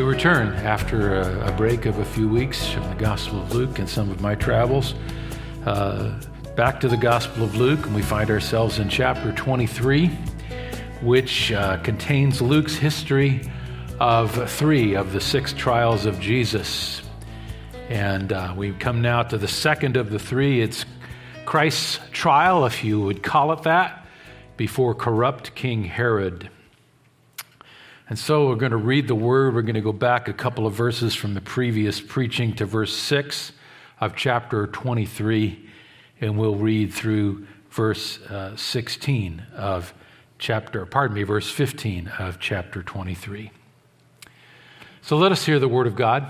We return after a, a, break of a few weeks from the Gospel of Luke and some of my travels uh, back to the Gospel of Luke, and we find ourselves in chapter 23, which uh, contains Luke's history of three of the six trials of Jesus. And uh, we come now to the second of the three. It's Christ's trial, if you would call it that, before corrupt King Herod. And so we're going to read the word. We're going to go back a couple of verses from the previous preaching to verse 6 of chapter 23, and we'll read through verse uh, 16 of chapter, pardon me, verse 15 of chapter 23. So let us hear the word of God.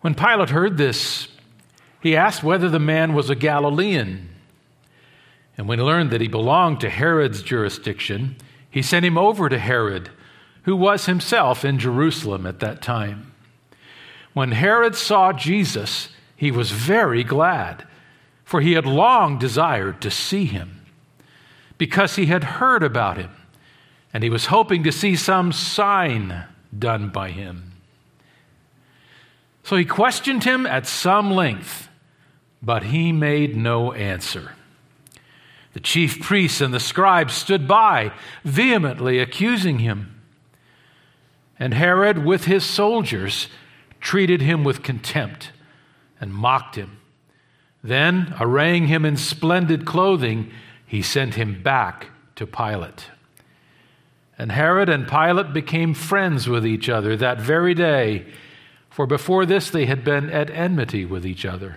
When Pilate heard this, he asked whether the man was a Galilean. And when he learned that he belonged to Herod's jurisdiction, he sent him over to Herod, who was himself in Jerusalem at that time. When Herod saw Jesus, he was very glad, for he had long desired to see him, because he had heard about him, and he was hoping to see some sign done by him. So he questioned him at some length, but he made no answer. The chief priests and the scribes stood by, vehemently accusing him. And Herod, with his soldiers, treated him with contempt and mocked him. Then, arraying him in splendid clothing, he sent him back to Pilate. And Herod and Pilate became friends with each other that very day, for before this they had been at enmity with each other.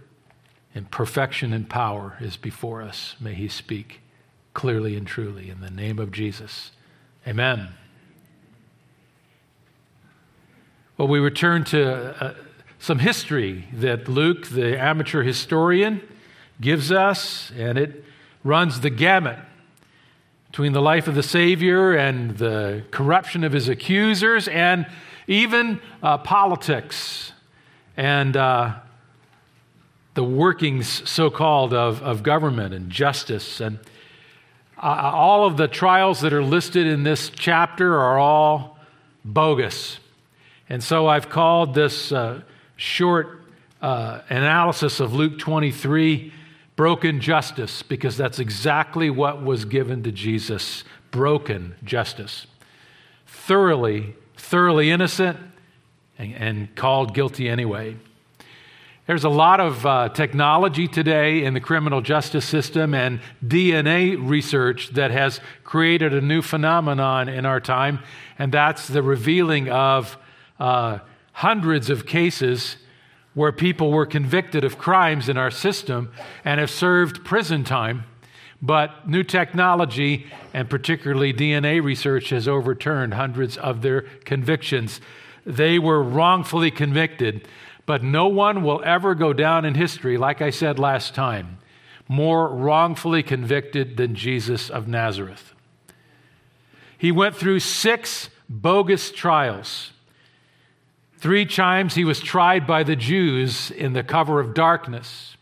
and perfection and power is before us. May he speak clearly and truly in the name of Jesus. Amen. Well, we return to uh, some history that Luke, the amateur historian, gives us, and it runs the gamut between the life of the Savior and the corruption of his accusers, and even uh, politics and uh, the workings, so called, of, of government and justice. And uh, all of the trials that are listed in this chapter are all bogus. And so I've called this uh, short uh, analysis of Luke 23 broken justice, because that's exactly what was given to Jesus broken justice. Thoroughly, thoroughly innocent and, and called guilty anyway. There's a lot of uh, technology today in the criminal justice system and DNA research that has created a new phenomenon in our time, and that's the revealing of uh, hundreds of cases where people were convicted of crimes in our system and have served prison time. But new technology and particularly DNA research has overturned hundreds of their convictions. They were wrongfully convicted but no one will ever go down in history, like I said last time, more wrongfully convicted than Jesus of Nazareth. He went through six bogus trials. Three times he was tried by the Jews in the cover of darkness,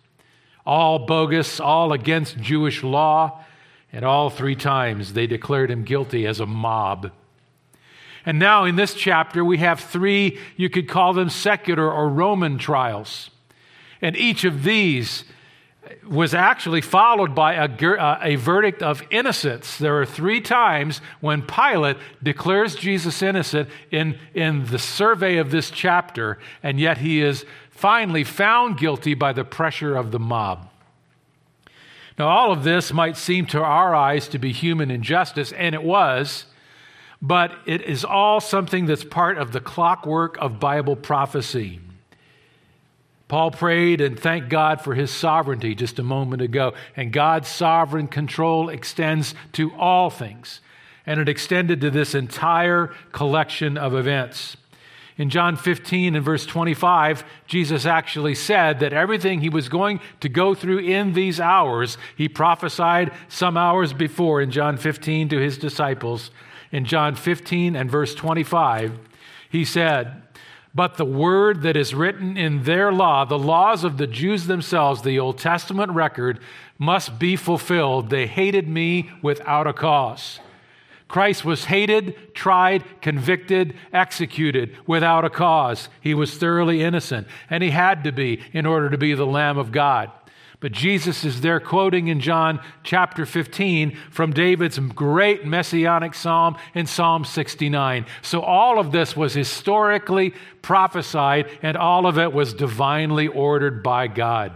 all bogus, all against Jewish law, and all three times they declared him guilty as a mob. And now in this chapter, we have three, you could call them secular or Roman trials. And each of these was actually followed by a, uh, a, verdict of innocence. There are three times when Pilate declares Jesus innocent in, in the survey of this chapter, and yet he is finally found guilty by the pressure of the mob. Now, all of this might seem to our eyes to be human injustice, and it was, but it is all something that's part of the clockwork of Bible prophecy. Paul prayed and thanked God for his sovereignty just a moment ago. And God's sovereign control extends to all things, and it extended to this entire collection of events. In John 15 and verse 25, Jesus actually said that everything he was going to go through in these hours, he prophesied some hours before in John 15 to his disciples. In John 15 and verse 25, he said, but the word that is written in their law, the laws of the Jews themselves, the Old Testament record, must be fulfilled. They hated me without a cause. Christ was hated, tried, convicted, executed without a cause. He was thoroughly innocent, and he had to be in order to be the Lamb of God. But Jesus is there quoting in John chapter 15 from David's great messianic psalm in Psalm 69. So all of this was historically prophesied, and all of it was divinely ordered by God.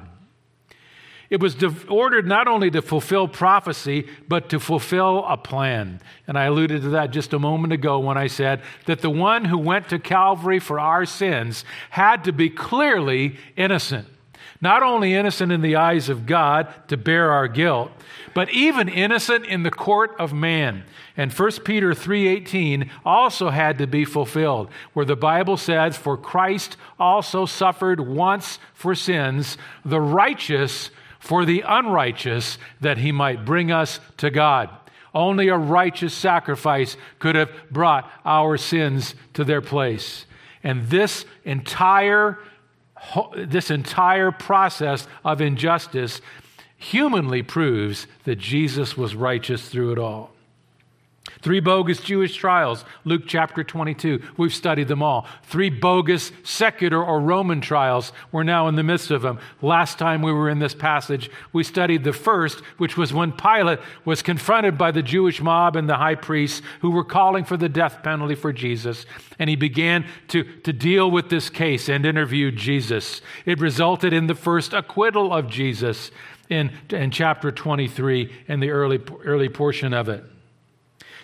It was ordered not only to fulfill prophecy, but to fulfill a plan. And I alluded to that just a moment ago when I said that the one who went to Calvary for our sins had to be clearly innocent not only innocent in the eyes of God to bear our guilt, but even innocent in the court of man. And 1 Peter 3:18 also had to be fulfilled, where the Bible says, "For Christ also suffered once for sins, the righteous for the unrighteous, that he might bring us to God." Only a righteous sacrifice could have brought our sins to their place. And this entire this entire process of injustice humanly proves that Jesus was righteous through it all. Three bogus Jewish trials, Luke chapter 22. We've studied them all. Three bogus secular or Roman trials. We're now in the midst of them. Last time we were in this passage, we studied the first, which was when Pilate was confronted by the Jewish mob and the high priests who were calling for the death penalty for Jesus. And he began to, to deal with this case and interviewed Jesus. It resulted in the first acquittal of Jesus in, in chapter 23 and the early, early portion of it.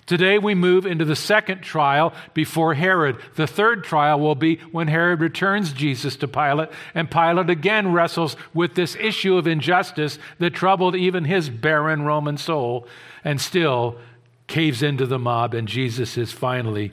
Today we move into the second trial before Herod. The third trial will be when Herod returns Jesus to Pilate, and Pilate again wrestles with this issue of injustice that troubled even his barren Roman soul, and still caves into the mob, and Jesus is finally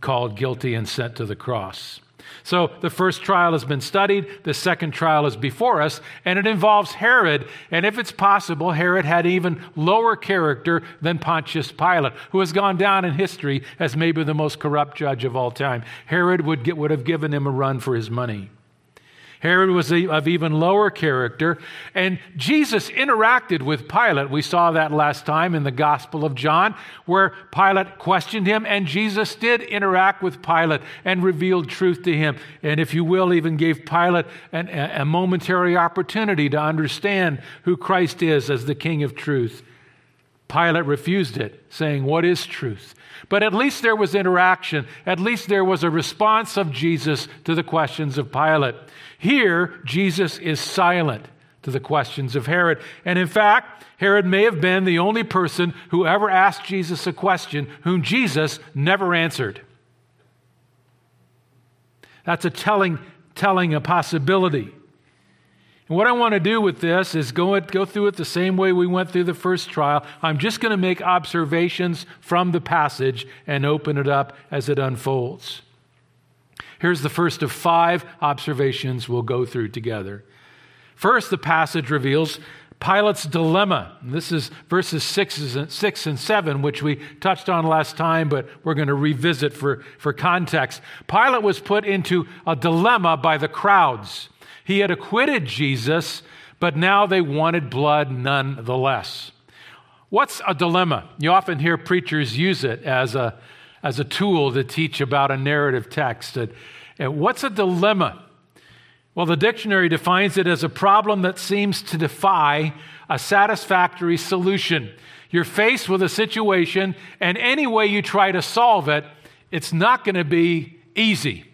called guilty and sent to the cross. So the first trial has been studied, the second trial is before us, and it involves Herod. And if it's possible, Herod had even lower character than Pontius Pilate, who has gone down in history as maybe the most corrupt judge of all time. Herod would, get, would have given him a run for his money. Herod was of even lower character. And Jesus interacted with Pilate. We saw that last time in the Gospel of John, where Pilate questioned him, and Jesus did interact with Pilate and revealed truth to him. And if you will, even gave Pilate an, a momentary opportunity to understand who Christ is as the King of truth. Pilate refused it, saying, What is truth? But at least there was interaction. At least there was a response of Jesus to the questions of Pilate. Here, Jesus is silent to the questions of Herod. And in fact, Herod may have been the only person who ever asked Jesus a question whom Jesus never answered. That's a telling, telling a possibility. And what I want to do with this is go, go through it the same way we went through the first trial. I'm just going to make observations from the passage and open it up as it unfolds. Here's the first of five observations we'll go through together. First, the passage reveals Pilate's dilemma. This is verses six and, six and 7, which we touched on last time, but we're going to revisit for, for context. Pilate was put into a dilemma by the crowds. He had acquitted Jesus, but now they wanted blood nonetheless. What's a dilemma? You often hear preachers use it as a, as a tool to teach about a narrative text. And, and what's a dilemma? Well, the dictionary defines it as a problem that seems to defy a satisfactory solution. You're faced with a situation, and any way you try to solve it, it's not going to be easy,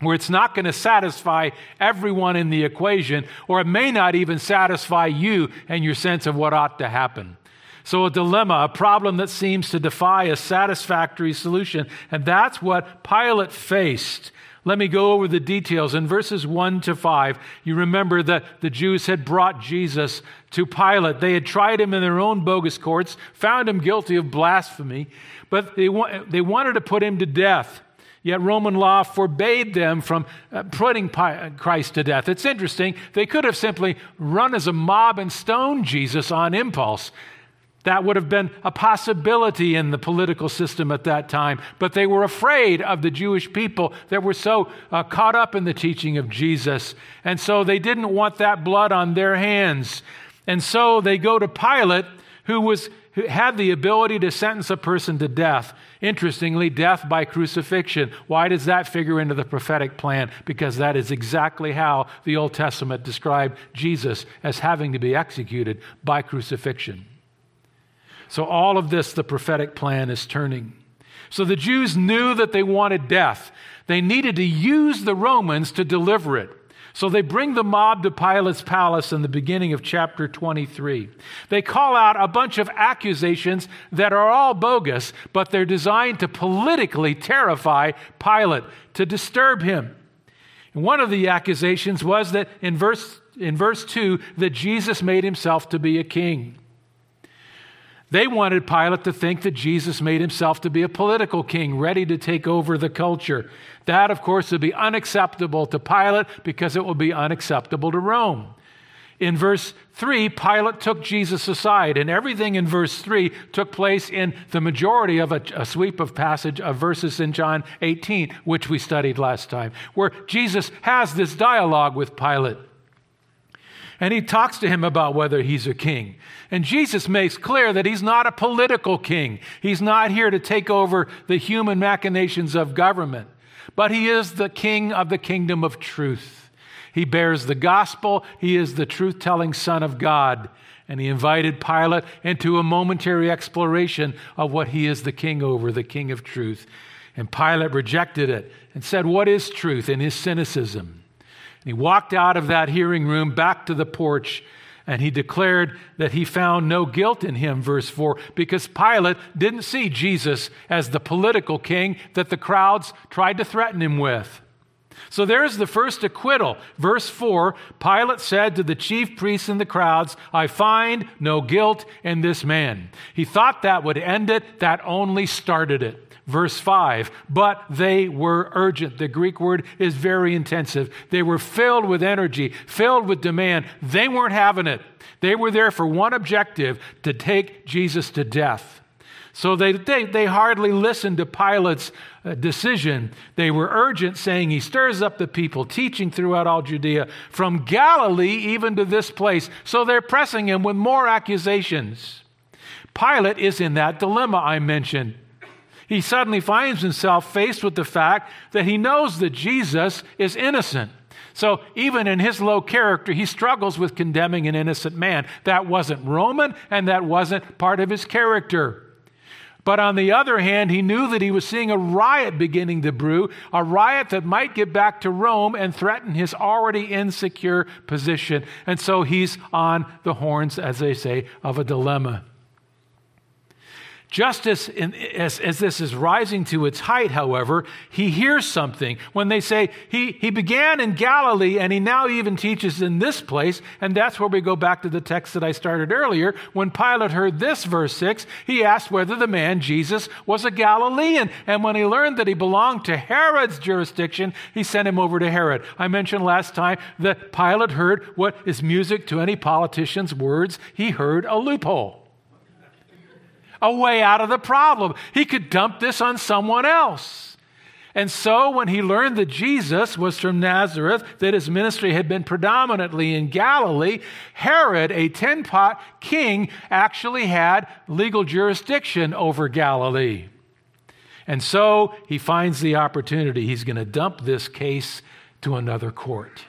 where it's not going to satisfy everyone in the equation, or it may not even satisfy you and your sense of what ought to happen. So, a dilemma, a problem that seems to defy a satisfactory solution. And that's what Pilate faced. Let me go over the details. In verses 1 to 5, you remember that the Jews had brought Jesus to Pilate. They had tried him in their own bogus courts, found him guilty of blasphemy, but they, wa- they wanted to put him to death. Yet Roman law forbade them from uh, putting Christ to death. It's interesting. They could have simply run as a mob and stoned Jesus on impulse. That would have been a possibility in the political system at that time. But they were afraid of the Jewish people that were so uh, caught up in the teaching of Jesus. And so they didn't want that blood on their hands. And so they go to Pilate, who was had the ability to sentence a person to death. Interestingly, death by crucifixion. Why does that figure into the prophetic plan? Because that is exactly how the Old Testament described Jesus as having to be executed by crucifixion. So, all of this, the prophetic plan is turning. So, the Jews knew that they wanted death. They needed to use the Romans to deliver it. So they bring the mob to Pilate's palace in the beginning of chapter 23. They call out a bunch of accusations that are all bogus, but they're designed to politically terrify Pilate, to disturb him. And one of the accusations was that in verse, in verse 2 that Jesus made himself to be a king. They wanted Pilate to think that Jesus made himself to be a political king, ready to take over the culture. That, of course, would be unacceptable to Pilate because it would be unacceptable to Rome. In verse 3, Pilate took Jesus aside, and everything in verse 3 took place in the majority of a, a, sweep of passage of verses in John 18, which we studied last time, where Jesus has this dialogue with Pilate. And he talks to him about whether he's a king. And Jesus makes clear that he's not a political king. He's not here to take over the human machinations of government, but he is the king of the kingdom of truth. He bears the gospel, he is the truth telling Son of God. And he invited Pilate into a momentary exploration of what he is the king over, the king of truth. And Pilate rejected it and said, What is truth? in his cynicism. And he walked out of that hearing room back to the porch and he declared that he found no guilt in him, verse 4, because Pilate didn't see Jesus as the political king that the crowds tried to threaten him with. So there's the first acquittal. Verse 4 Pilate said to the chief priests and the crowds, I find no guilt in this man. He thought that would end it, that only started it. Verse 5, but they were urgent. The Greek word is very intensive. They were filled with energy, filled with demand. They weren't having it. They were there for one objective to take Jesus to death. So they, they, they hardly listened to Pilate's uh, decision. They were urgent, saying, He stirs up the people, teaching throughout all Judea, from Galilee even to this place. So they're pressing him with more accusations. Pilate is in that dilemma I mentioned he suddenly finds himself faced with the fact that he knows that Jesus is innocent. So even in his low character, he struggles with condemning an innocent man. That wasn't Roman, and that wasn't part of his character. But on the other hand, he knew that he was seeing a riot beginning to brew, a riot that might get back to Rome and threaten his already insecure position. And so he's on the horns, as they say, of a dilemma. Just as, in, as, as, this is rising to its height, however, he hears something. When they say he, he began in Galilee and he now even teaches in this place, and that's where we go back to the text that I started earlier. When Pilate heard this, verse 6, he asked whether the man, Jesus, was a Galilean. And when he learned that he belonged to Herod's jurisdiction, he sent him over to Herod. I mentioned last time that Pilate heard what is music to any politician's words. He heard a loophole a way out of the problem. He could dump this on someone else. And so, when he learned that Jesus was from Nazareth, that his ministry had been predominantly in Galilee, Herod, a ten pot king, actually had legal jurisdiction over Galilee. And so, he finds the opportunity. He's going to dump this case to another court.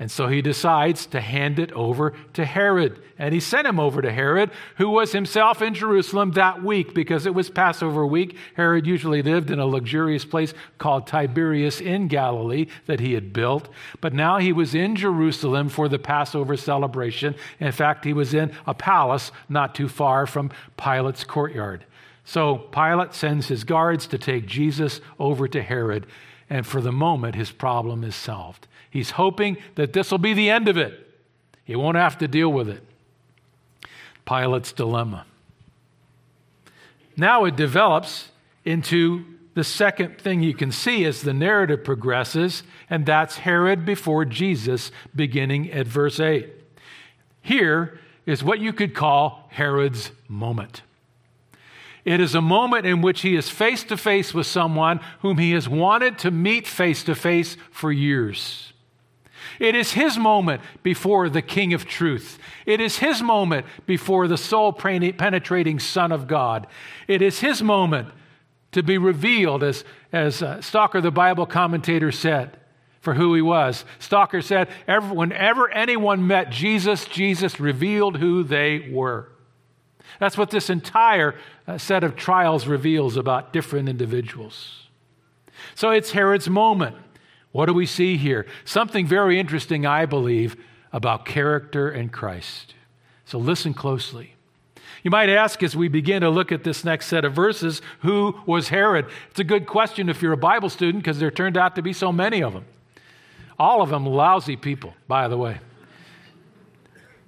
And so he decides to hand it over to Herod. And he sent him over to Herod, who was himself in Jerusalem that week because it was Passover week. Herod usually lived in a luxurious place called Tiberias in Galilee that he had built. But now he was in Jerusalem for the Passover celebration. In fact, he was in a palace not too far from Pilate's courtyard. So Pilate sends his guards to take Jesus over to Herod. And for the moment, his problem is solved. He's hoping that this will be the end of it. He won't have to deal with it. Pilate's dilemma. Now it develops into the second thing you can see as the narrative progresses, and that's Herod before Jesus, beginning at verse 8. Here is what you could call Herod's moment. It is a moment in which he is face to face with someone whom he has wanted to meet face to face for years. It is his moment before the King of Truth. It is his moment before the soul penetrating Son of God. It is his moment to be revealed, as, as uh, Stalker, the Bible commentator, said, for who he was. Stalker said, whenever anyone met Jesus, Jesus revealed who they were. That's what this entire uh, set of trials reveals about different individuals. So it's Herod's moment. What do we see here? Something very interesting, I believe, about character and Christ. So listen closely. You might ask as we begin to look at this next set of verses, who was Herod? It's a good question if you're a Bible student because there turned out to be so many of them. All of them lousy people, by the way.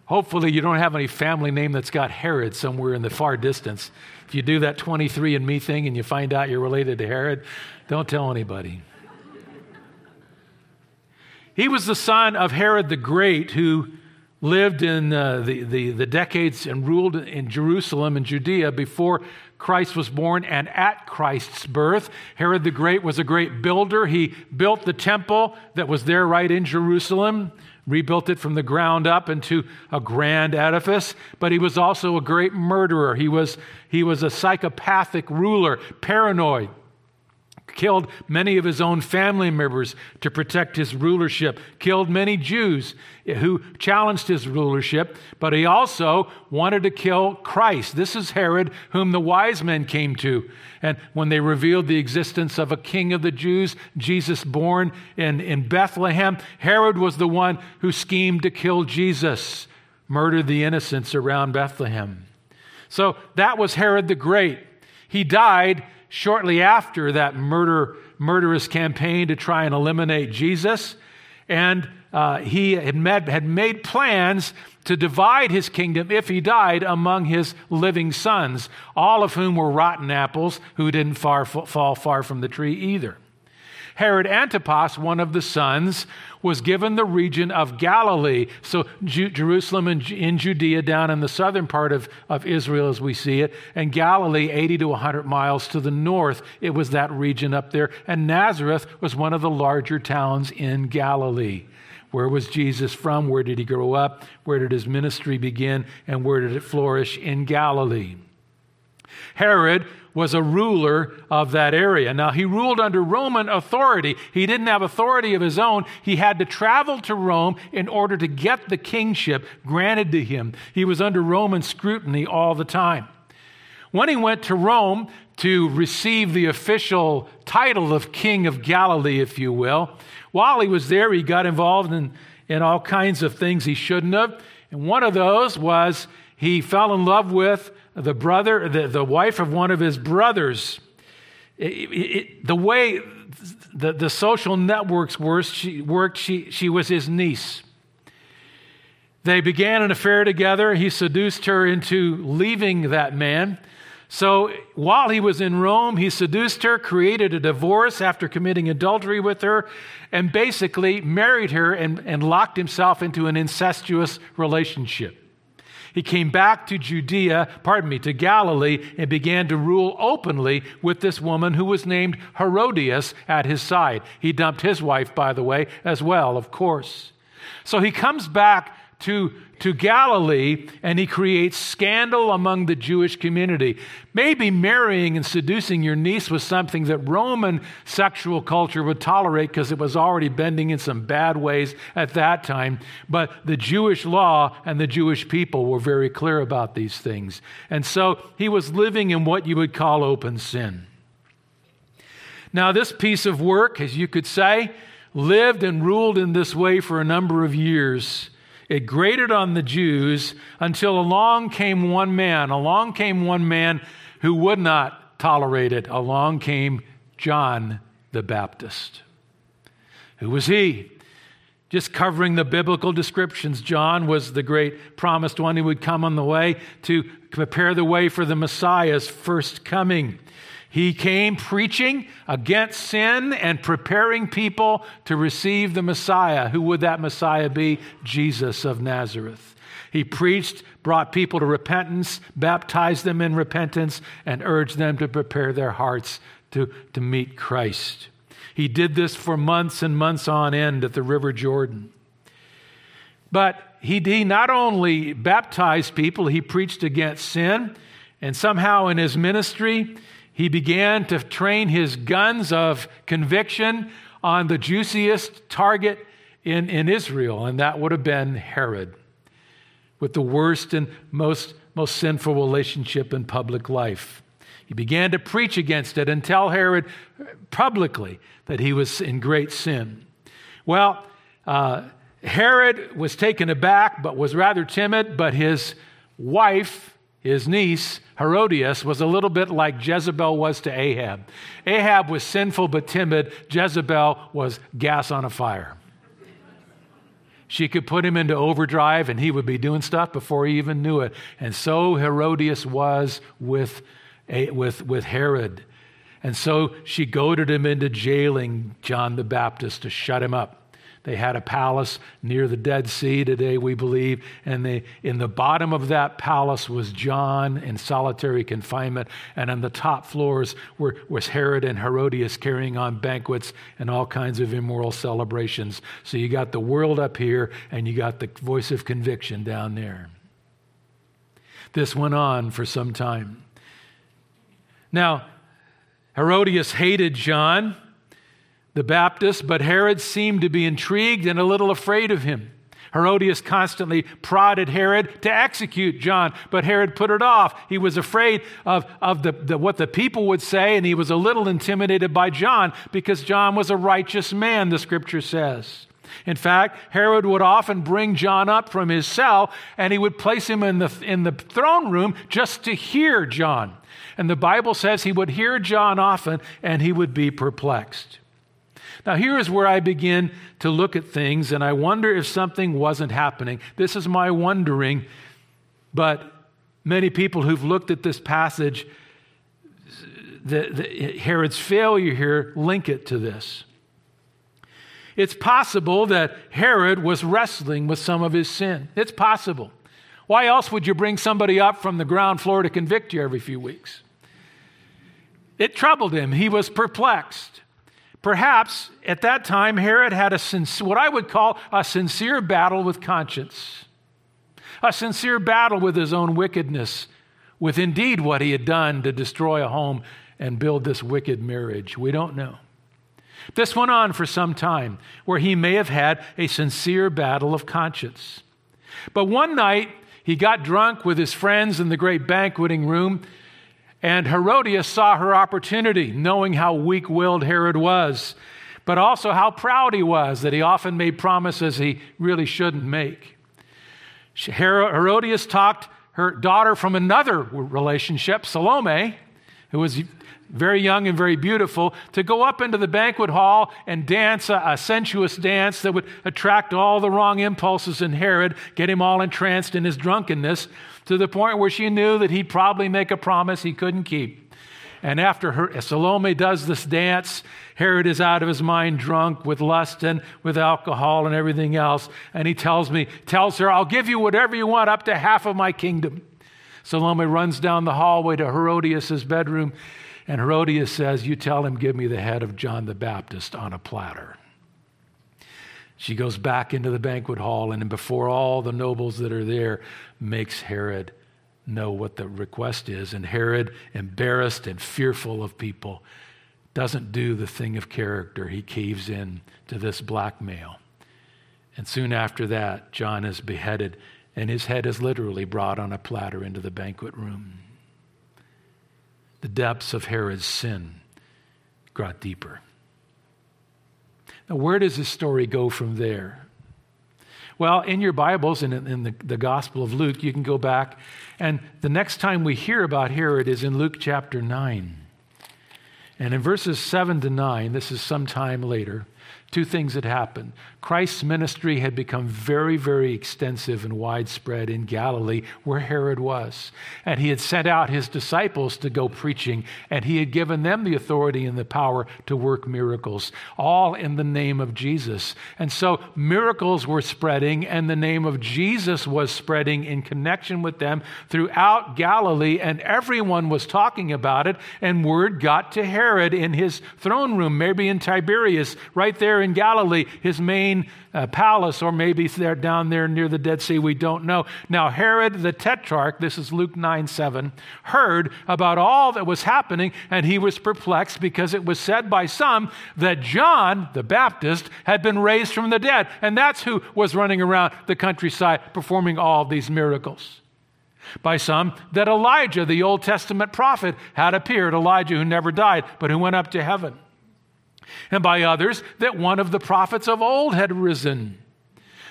Hopefully, you don't have any family name that's got Herod somewhere in the far distance. If you do that 23 and me thing and you find out you're related to Herod, don't tell anybody. He was the son of Herod the Great, who lived in uh, the, the, the decades and ruled in Jerusalem and Judea before Christ was born and at Christ's birth. Herod the Great was a great builder. He built the temple that was there right in Jerusalem, rebuilt it from the ground up into a grand edifice, but he was also a great murderer. He was, he was a psychopathic ruler, paranoid killed many of his own family members to protect his rulership, killed many Jews who challenged his rulership, but he also wanted to kill Christ. This is Herod, whom the wise men came to. And when they revealed the existence of a king of the Jews, Jesus born in, in Bethlehem, Herod was the one who schemed to kill Jesus, murdered the innocents around Bethlehem. So that was Herod the Great. He died shortly after that murder, murderous campaign to try and eliminate Jesus. And uh, he had, met, had made plans to divide his kingdom if he died among his living sons, all of whom were rotten apples who didn't far, fall far from the tree either. Herod Antipas, one of the sons, was given the region of Galilee. So Ju- Jerusalem and in Judea, down in the southern part of, of Israel as we see it, and Galilee 80 to 100 miles to the north. It was that region up there. And Nazareth was one of the larger towns in Galilee. Where was Jesus from? Where did he grow up? Where did his ministry begin? And where did it flourish? In Galilee. Herod was a ruler of that area. Now, he ruled under Roman authority. He didn't have authority of his own. He had to travel to Rome in order to get the kingship granted to him. He was under Roman scrutiny all the time. When he went to Rome to receive the official title of King of Galilee, if you will, while he was there, he got involved in, in all kinds of things he shouldn't have. And one of those was he fell in love with the brother, the, the wife of one of his brothers. It, it, the way the, the social networks worked, she, worked she, she was his niece. They began an affair together. He seduced her into leaving that man. So while he was in Rome, he seduced her, created a divorce after committing adultery with her, and basically married her and, and locked himself into an incestuous relationship. He came back to Judea, pardon me, to Galilee, and began to rule openly with this woman who was named Herodias at his side. He dumped his wife, by the way, as well, of course. So he comes back to, to Galilee and he creates scandal among the Jewish community. Maybe marrying and seducing your niece was something that Roman sexual culture would tolerate because it was already bending in some bad ways at that time. But the Jewish law and the Jewish people were very clear about these things. And so he was living in what you would call open sin. Now, this piece of work, as you could say, lived and ruled in this way for a number of years. It grated on the Jews until along came one man. Along came one man who would not tolerate it. Along came John the Baptist. Who was he? Just covering the biblical descriptions, John was the great promised one who would come on the way to prepare the way for the Messiah's first coming. He came preaching against sin and preparing people to receive the Messiah. Who would that Messiah be? Jesus of Nazareth. He preached, brought people to repentance, baptized them in repentance, and urged them to prepare their hearts to, to meet Christ. He did this for months and months on end at the River Jordan. But he, he not only baptized people, he preached against sin, and somehow in his ministry, he began to train his guns of conviction on the juiciest target in, in Israel, and that would have been Herod, with the worst and most, most sinful relationship in public life. He began to preach against it and tell Herod publicly that he was in great sin. Well, uh, Herod was taken aback, but was rather timid, but his wife, his niece, Herodias was a little bit like Jezebel was to Ahab. Ahab was sinful but timid, Jezebel was gas on a fire. She could put him into overdrive and he would be doing stuff before he even knew it. And so Herodias was with, with, with Herod. And so she goaded him into jailing John the Baptist to shut him up. They had a palace near the Dead Sea today, we believe. And they, in the bottom of that palace was John in solitary confinement. And on the top floors were, was Herod and Herodias carrying on banquets and all kinds of immoral celebrations. So you got the world up here and you got the voice of conviction down there. This went on for some time. Now, Herodias hated John the Baptist, but Herod seemed to be intrigued and a little afraid of him. Herodias constantly prodded Herod to execute John, but Herod put it off. He was afraid of, of the, the, what the people would say, and he was a little intimidated by John because John was a righteous man, the scripture says. In fact, Herod would often bring John up from his cell and he would place him in the, in the throne room just to hear John. And the Bible says he would hear John often and he would be perplexed. Now, here is where I begin to look at things, and I wonder if something wasn't happening. This is my wondering, but many people who've looked at this passage, the, the, Herod's failure here, link it to this. It's possible that Herod was wrestling with some of his sin. It's possible. Why else would you bring somebody up from the ground floor to convict you every few weeks? It troubled him. He was perplexed. Perhaps at that time, Herod had a what I would call a sincere battle with conscience, a sincere battle with his own wickedness, with indeed what he had done to destroy a home and build this wicked marriage. We don't know. This went on for some time, where he may have had a sincere battle of conscience. But one night, he got drunk with his friends in the great banqueting room and Herodias saw her opportunity, knowing how weak willed Herod was, but also how proud he was that he often made promises he really shouldn't make. Herodias talked her daughter from another relationship, Salome, who was very young and very beautiful, to go up into the banquet hall and dance a, a, sensuous dance that would attract all the wrong impulses in Herod, get him all entranced in his drunkenness to the point where she knew that he'd probably make a promise he couldn't keep. And after her, Salome does this dance, Herod is out of his mind, drunk with lust and with alcohol and everything else. And he tells me, tells her, I'll give you whatever you want, up to half of my kingdom. Salome runs down the hallway to Herodias' bedroom, and Herodias says, You tell him, give me the head of John the Baptist on a platter. She goes back into the banquet hall and before all the nobles that are there makes Herod know what the request is. And Herod, embarrassed and fearful of people, doesn't do the thing of character. He caves in to this blackmail. And soon after that, John is beheaded, and his head is literally brought on a platter into the banquet room. The depths of Herod's sin got deeper. Now, where does this story go from there? Well, in your Bibles and in, the, the Gospel of Luke, you can go back, and the next time we hear about Herod is in Luke chapter 9. And in verses 7 to 9, this is some time later, two things had happened. Christ's ministry had become very, very extensive and widespread in Galilee, where Herod was. And he had sent out his disciples to go preaching, and he had given them the authority and the power to work miracles, all in the name of Jesus. And so miracles were spreading, and the name of Jesus was spreading in connection with them throughout Galilee, and everyone was talking about it. And word got to Herod in his throne room, maybe in Tiberias, right there in Galilee, his main uh, palace, or maybe they're down there near the Dead Sea. We don't know. Now, Herod the Tetrarch, this is Luke 9 7, heard about all that was happening, and he was perplexed because it was said by some that John the Baptist had been raised from the dead. And that's who was running around the countryside performing all these miracles by some that Elijah, the Old Testament prophet, had appeared, Elijah who never died, but who went up to heaven and by others that one of the prophets of old had risen.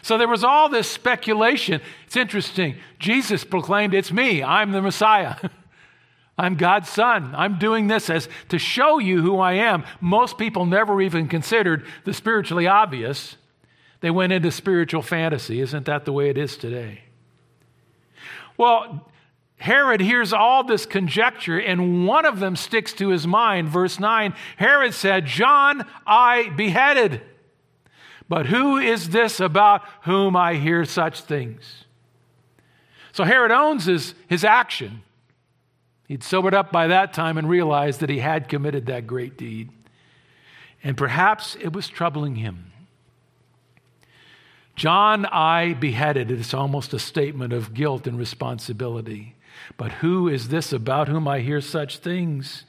So there was all this speculation. It's interesting. Jesus proclaimed, It's me, I'm the Messiah. I'm God's son. I'm doing this as to show you who I am. Most people never even considered the spiritually obvious. They went into spiritual fantasy. Isn't that the way it is today? Well, Herod hears all this conjecture, and one of them sticks to his mind. Verse 9 Herod said, John I beheaded. But who is this about whom I hear such things? So Herod owns his, his action. He'd sobered up by that time and realized that he had committed that great deed. And perhaps it was troubling him. John I beheaded. It's almost a statement of guilt and responsibility. But who is this about whom I hear such things?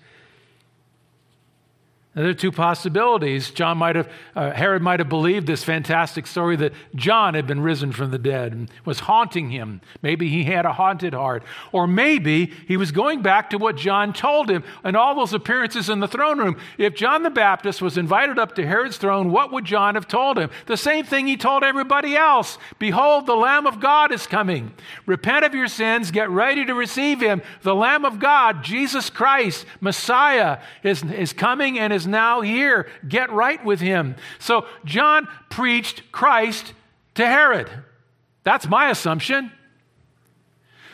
Now, there are two possibilities. John might have, uh, Herod might have believed this fantastic story that John had been risen from the dead and was haunting him. Maybe he had a haunted heart. Or maybe he was going back to what John told him and all those appearances in the throne room. If John the Baptist was invited up to Herod's throne, what would John have told him? The same thing he told everybody else Behold, the Lamb of God is coming. Repent of your sins, get ready to receive him. The Lamb of God, Jesus Christ, Messiah, is, is coming and is is now here. Get right with him. So John preached Christ to Herod. That's my assumption.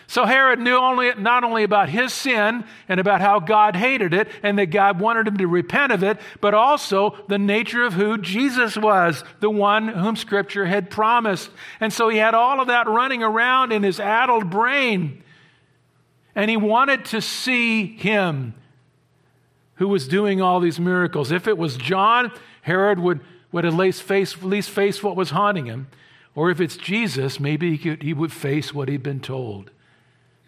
So Herod knew only, not only about his sin and about how God hated it and that God wanted him to repent of it, but also the nature of who Jesus was, the one whom Scripture had promised. And so he had all of that running around in his addled brain. And he wanted to see him who was doing all these miracles. If it was John, Herod would, would at least face, at least face what was haunting him. Or if it's Jesus, maybe he, could, he would face what he'd been told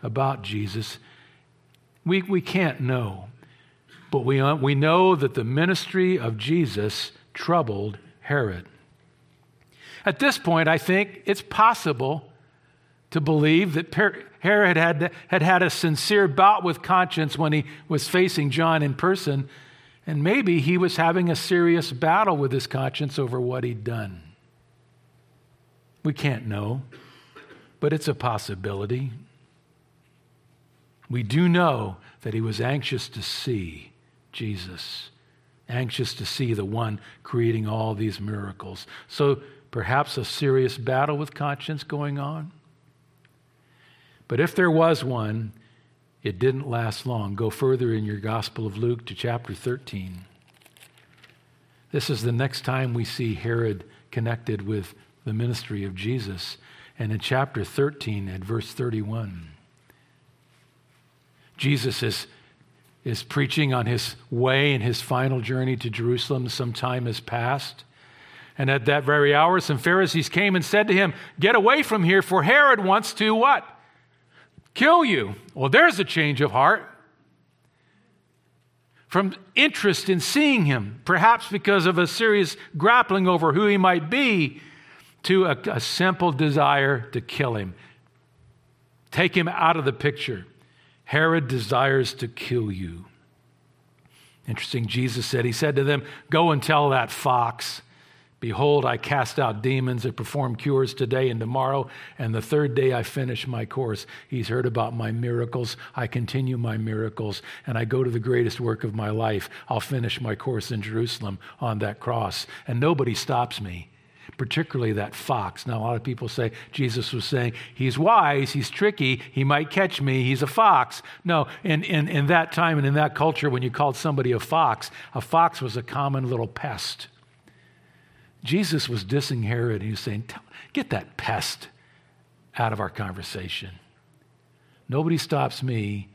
about Jesus. We, we can't know. But we, uh, we know that the ministry of Jesus troubled Herod. At this point, I think it's possible to believe that Herod had, had had a sincere bout with conscience when he was facing John in person, and maybe he was having a serious battle with his conscience over what he'd done. We can't know, but it's a possibility. We do know that he was anxious to see Jesus, anxious to see the one creating all these miracles. So perhaps a serious battle with conscience going on. But if there was one, it didn't last long. Go further in your Gospel of Luke to chapter 13. This is the next time we see Herod connected with the ministry of Jesus. And in chapter 13, at verse 31, Jesus is, is preaching on his way and his final journey to Jerusalem. Some time has passed. And at that very hour, some Pharisees came and said to him, Get away from here, for Herod wants to what? Kill you. Well, there's a change of heart. From interest in seeing him, perhaps because of a serious grappling over who he might be, to a, a simple desire to kill him. Take him out of the picture. Herod desires to kill you. Interesting, Jesus said, He said to them, Go and tell that fox, Behold, I cast out demons and perform cures today and tomorrow, and the third day I finish my course. He's heard about my miracles. I continue my miracles, and I go to the greatest work of my life. I'll finish my course in Jerusalem on that cross, and nobody stops me particularly that fox. Now, a lot of people say Jesus was saying, He's wise, He's tricky, He might catch me, He's a fox. No, in, in, in that time and in that culture, when you called somebody a fox, a fox was a common little pest. Jesus was dissing Herod. He was saying, Get that pest out of our conversation. Nobody stops me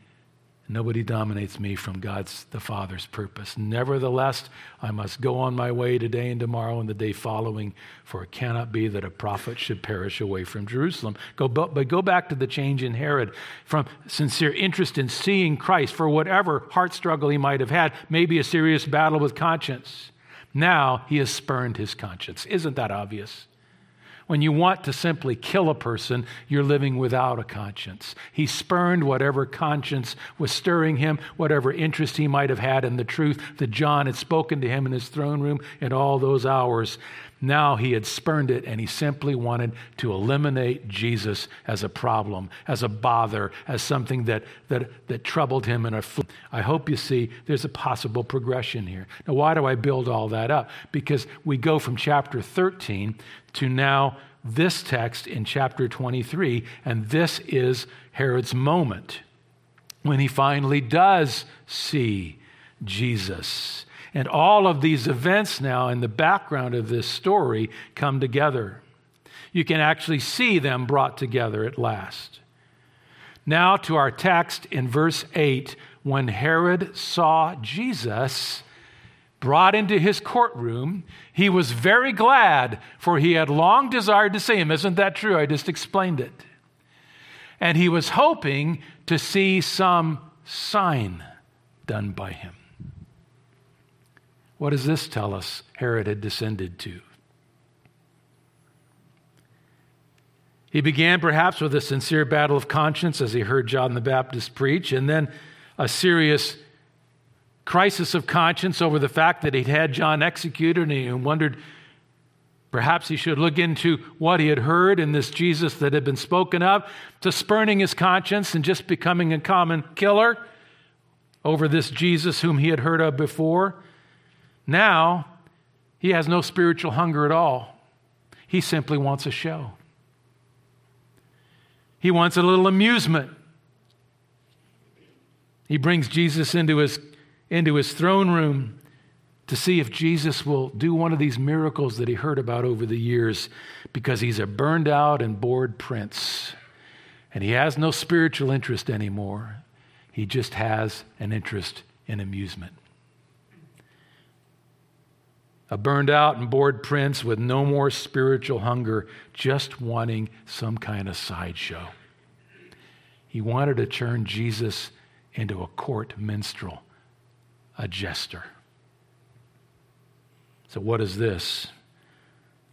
Nobody dominates me from God's the Father's purpose. Nevertheless, I must go on my way today and tomorrow and the day following, for it cannot be that a prophet should perish away from Jerusalem. Go, but go back to the change in Herod from sincere interest in seeing Christ for whatever heart struggle he might have had, maybe a serious battle with conscience. Now he has spurned his conscience. Isn't that obvious? When you want to simply kill a person, you're living without a conscience. He spurned whatever conscience was stirring him, whatever interest he might have had in the truth that John had spoken to him in his throne room in all those hours. Now he had spurned it and he simply wanted to eliminate Jesus as a problem, as a bother, as something that, that, that troubled him. In I hope you see there's a possible progression here. Now, why do I build all that up? Because we go from chapter 13 to now this text in chapter 23, and this is Herod's moment when he finally does see Jesus. And all of these events now in the background of this story come together. You can actually see them brought together at last. Now to our text in verse 8 when Herod saw Jesus, brought into his courtroom, he was very glad, for he had long desired to see him. Isn't that true? I just explained it. And he was hoping to see some sign done by him. What does this tell us Herod had descended to? He began perhaps with a sincere battle of conscience as he heard John the Baptist preach, and then a serious crisis of conscience over the fact that he'd had John executed and he wondered perhaps he should look into what he had heard in this Jesus that had been spoken of, to spurning his conscience and just becoming a common killer over this Jesus whom he had heard of before. Now, he has no spiritual hunger at all. He simply wants a show. He wants a little amusement. He brings Jesus into his into his throne room to see if Jesus will do one of these miracles that he heard about over the years because he's a burned out and bored prince. And he has no spiritual interest anymore. He just has an interest in amusement. A burned out and bored prince with no more spiritual hunger, just wanting some kind of sideshow. He wanted to turn Jesus into a court minstrel a jester. So, what is this?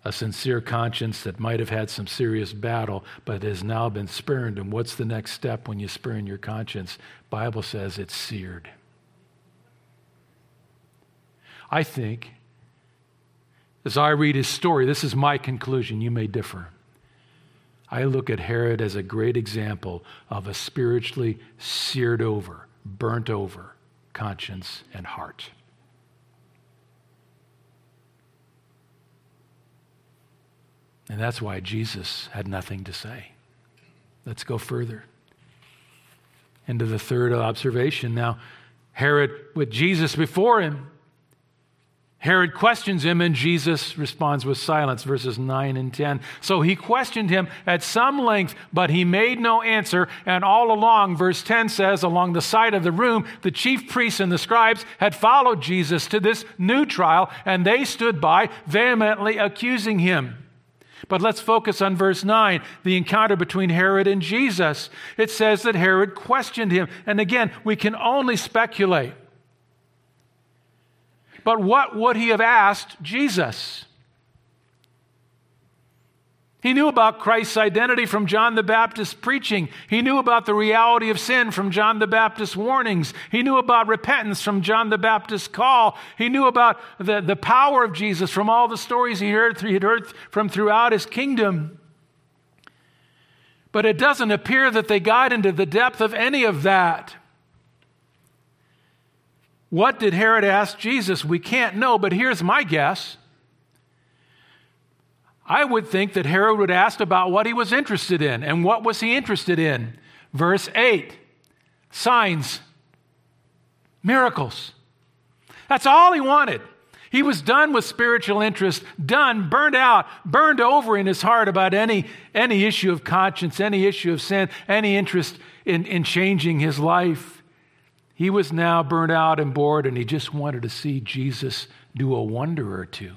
A sincere conscience that might have had some serious battle, but has now been spurned. And what's the next step when you spurn your conscience? Bible says it's seared. I think, as I read his story, this is my conclusion. You may differ. I look at Herod as a great example of a spiritually seared over, burnt over conscience, and heart. And that's why Jesus had nothing to say. Let's go further. Into the third observation. Now, Herod, with Jesus before him, Herod questions him, and Jesus responds with silence, verses 9 and 10. So he questioned him at some length, but he made no answer. And all along, verse 10 says, along the side of the room, the chief priests and the scribes had followed Jesus to this new trial, and they stood by, vehemently accusing him. But let's focus on verse 9, the encounter between Herod and Jesus. It says that Herod questioned him. And again, we can only speculate. But what would he have asked Jesus? He knew about Christ's identity from John the Baptist's preaching. He knew about the reality of sin from John the Baptist's warnings. He knew about repentance from John the Baptist's call. He knew about the, the power of Jesus from all the stories he heard, he had heard from throughout his kingdom. But it doesn't appear that they got into the depth of any of that. What did Herod ask Jesus? We can't know, but here's my guess. I would think that Herod would ask about what he was interested in. And what was he interested in? Verse 8 signs, miracles. That's all he wanted. He was done with spiritual interest, done, burned out, burned over in his heart about any, any issue of conscience, any issue of sin, any interest in, in changing his life. He was now burnt out and bored, and he just wanted to see Jesus do a wonder or two.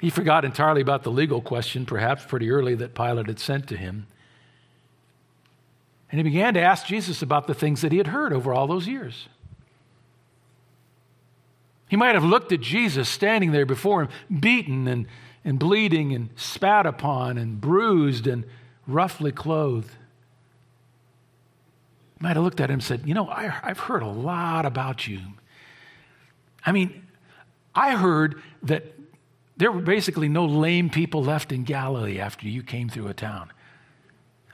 He forgot entirely about the legal question, perhaps pretty early, that Pilate had sent to him. And he began to ask Jesus about the things that he had heard over all those years. He might have looked at Jesus standing there before him, beaten and, and bleeding and spat upon and bruised and roughly clothed might have looked at him and said, You know, I, I've heard a lot about you. I mean, I heard that there were basically no lame people left in Galilee after you came through a town.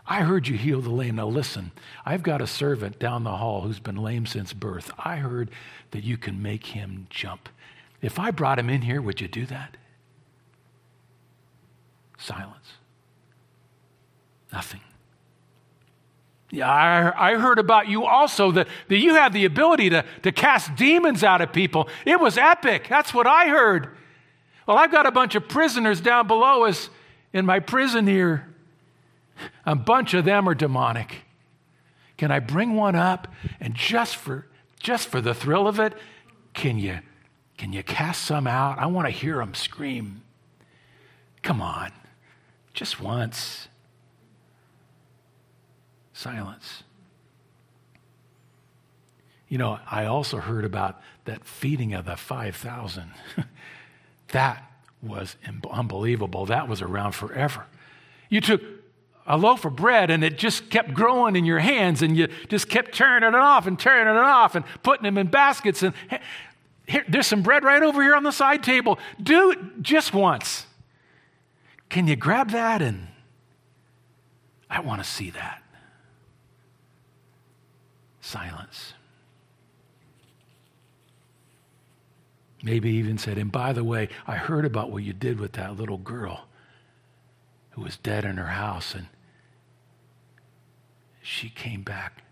I heard you heal the lame. Now, listen, I've got a servant down the hall who's been lame since birth. I heard that you can make him jump. If I brought him in here, would you do that? Silence. Nothing. Yeah, I, I heard about you also that, that you have the ability to, to cast demons out of people. It was epic. That's what I heard. Well, I've got a bunch of prisoners down below us in my prison here. A bunch of them are demonic. Can I bring one up and just for just for the thrill of it, can you can you cast some out? I want to hear them scream. Come on. Just once. Silence. You know, I also heard about that feeding of the 5,000. that was unbelievable. That was around forever. You took a loaf of bread and it just kept growing in your hands and you just kept turning it off and turning it off and putting them in baskets and here, there's some bread right over here on the side table. Do it just once. Can you grab that and I want to see that silence. Maybe even said, and by the way, I heard about what you did with that little girl who was dead in her house, and she came back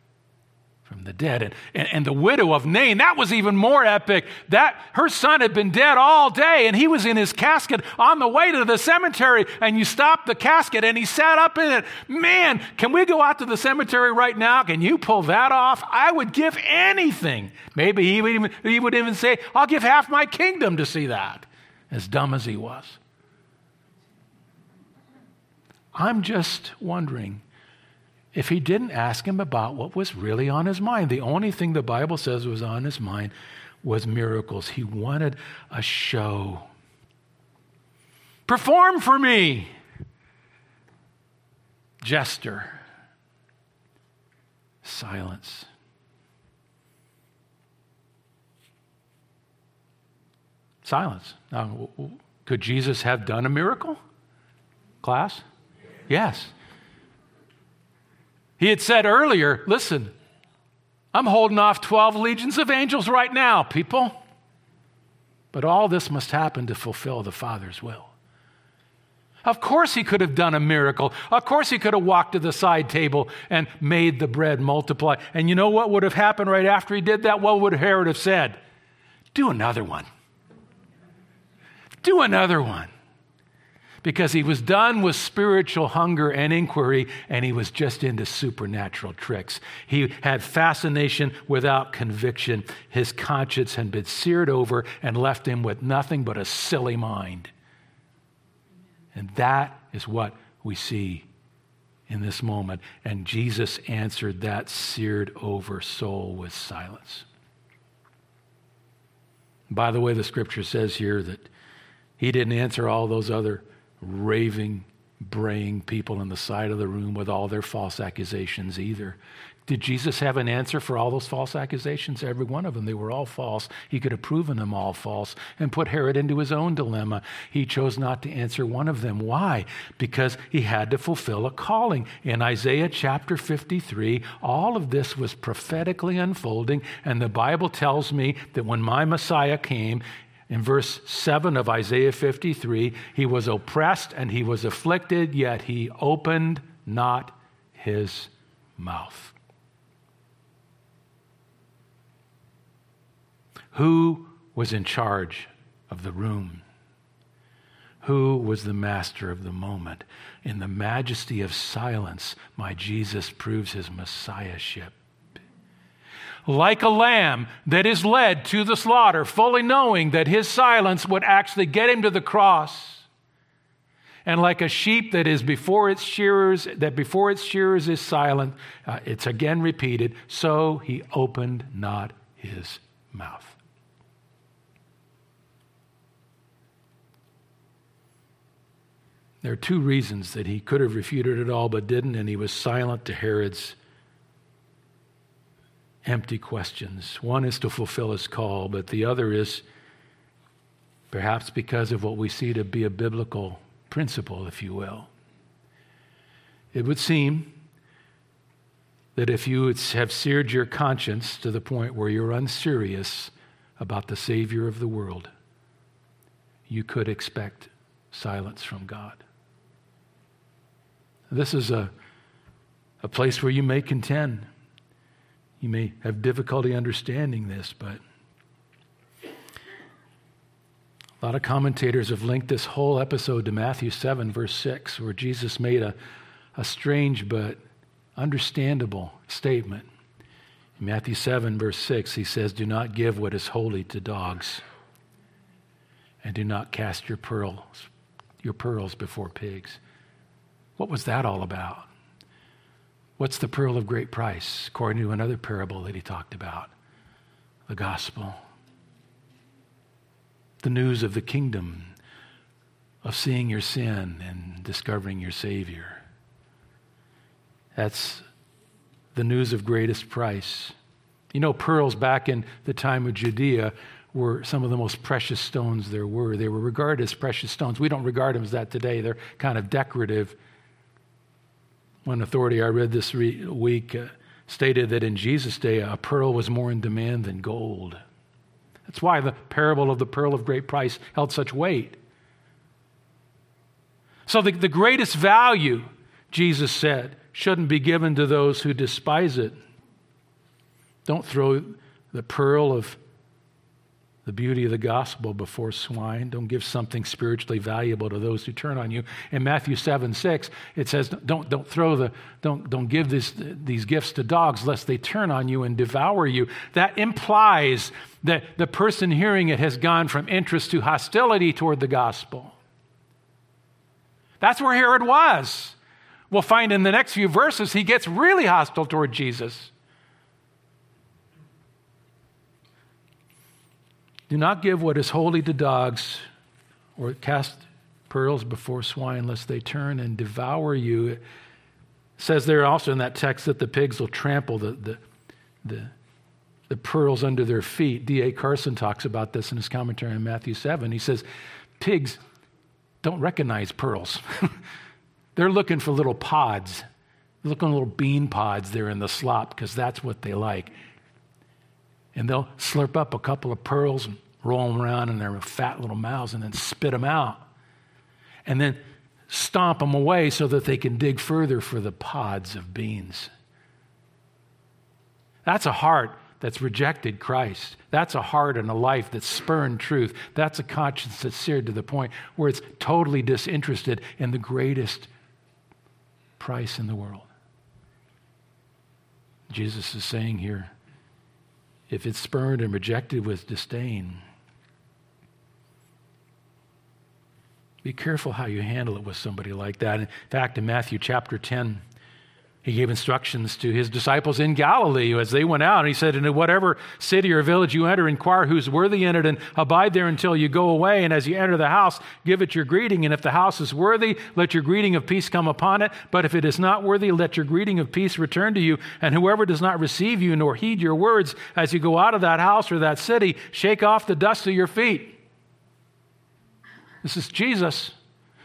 from the dead. And, and, and, the widow of Nain, that was even more epic. That her son had been dead all day, and he was in his casket on the way to the cemetery, and you stopped the casket and he sat up in it. Man, can we go out to the cemetery right now? Can you pull that off? I would give anything. Maybe he would even, he would even say, I'll give half my kingdom to see that, as dumb as he was. I'm just wondering if he didn't ask him about what was really on his mind. The only thing the Bible says was on his mind was miracles. He wanted a show. Perform for me. Jester. Silence. Silence. Now, could Jesus have done a miracle? Class? Yes. He had said earlier, listen, I'm holding off 12 legions of angels right now, people. But all this must happen to fulfill the Father's will. Of course, he could have done a miracle. Of course, he could have walked to the side table and made the bread multiply. And you know what would have happened right after he did that? What would Herod have said? Do another one. Do another one because he was done with spiritual hunger and inquiry and he was just into supernatural tricks. He had fascination without conviction. His conscience had been seared over and left him with nothing but a silly mind. And that is what we see in this moment. And Jesus answered that seared over soul with silence. By the way, the scripture says here that he didn't answer all those other raving, braying people in the side of the room with all their false accusations either. Did Jesus have an answer for all those false accusations? Every one of them. They were all false. He could have proven them all false and put Herod into his own dilemma. He chose not to answer one of them. Why? Because he had to fulfill a calling. In Isaiah chapter 53, all of this was prophetically unfolding, and the Bible tells me that when my Messiah came, in verse 7 of Isaiah 53, he was oppressed and he was afflicted, yet he opened not his mouth. Who was in charge of the room? Who was the master of the moment? In the majesty of silence, my Jesus proves his messiahship like a lamb that is led to the slaughter, fully knowing that his silence would actually get him to the cross. And like a sheep that is before its shearers, that before its shearers is silent, uh, it's again repeated, so he opened not his mouth. There are two reasons that he could have refuted it all but didn't, and he was silent to Herod's empty questions. One is to fulfill his call, but the other is perhaps because of what we see to be a biblical principle, if you will. It would seem that if you have seared your conscience to the point where you're unserious about the Savior of the world, you could expect silence from God. This is a, a place where you may contend you may have difficulty understanding this, but a lot of commentators have linked this whole episode to Matthew 7, verse 6, where Jesus made a, a strange but understandable statement. In Matthew 7, verse 6, he says, Do not give what is holy to dogs, and do not cast your pearls, your pearls before pigs. What was that all about? What's the pearl of great price, according to another parable that he talked about? The gospel. The news of the kingdom, of seeing your sin and discovering your Savior. That's the news of greatest price. You know, pearls back in the time of Judea were some of the most precious stones there were. They were regarded as precious stones. We don't regard them as that today, they're kind of decorative. One authority I read this re- week uh, stated that in Jesus' day, a pearl was more in demand than gold. That's why the parable of the pearl of great price held such weight. So, the, the greatest value, Jesus said, shouldn't be given to those who despise it. Don't throw the pearl of the beauty of the gospel before swine. Don't give something spiritually valuable to those who turn on you. In Matthew 7 6, it says, Don't, don't throw the, don't, don't give this, these gifts to dogs lest they turn on you and devour you. That implies that the person hearing it has gone from interest to hostility toward the gospel. That's where Herod was. We'll find in the next few verses he gets really hostile toward Jesus. Do not give what is holy to dogs, or cast pearls before swine, lest they turn and devour you. It says there also in that text that the pigs will trample the, the, the, the pearls under their feet. D.A. Carson talks about this in his commentary on Matthew 7. He says, Pigs don't recognize pearls. They're looking for little pods, They're looking little bean pods there in the slop because that's what they like. And they'll slurp up a couple of pearls and roll them around in their fat little mouths and then spit them out. And then stomp them away so that they can dig further for the pods of beans. That's a heart that's rejected Christ. That's a heart and a life that's spurned truth. That's a conscience that's seared to the point where it's totally disinterested in the greatest price in the world. Jesus is saying here if it's spurned and rejected with disdain, be careful how you handle it with somebody like that. In fact, in Matthew chapter 10, he gave instructions to his disciples in Galilee as they went out. And he said, In whatever city or village you enter, inquire who's worthy in it and abide there until you go away. And as you enter the house, give it your greeting. And if the house is worthy, let your greeting of peace come upon it. But if it is not worthy, let your greeting of peace return to you. And whoever does not receive you nor heed your words as you go out of that house or that city, shake off the dust of your feet. This is Jesus.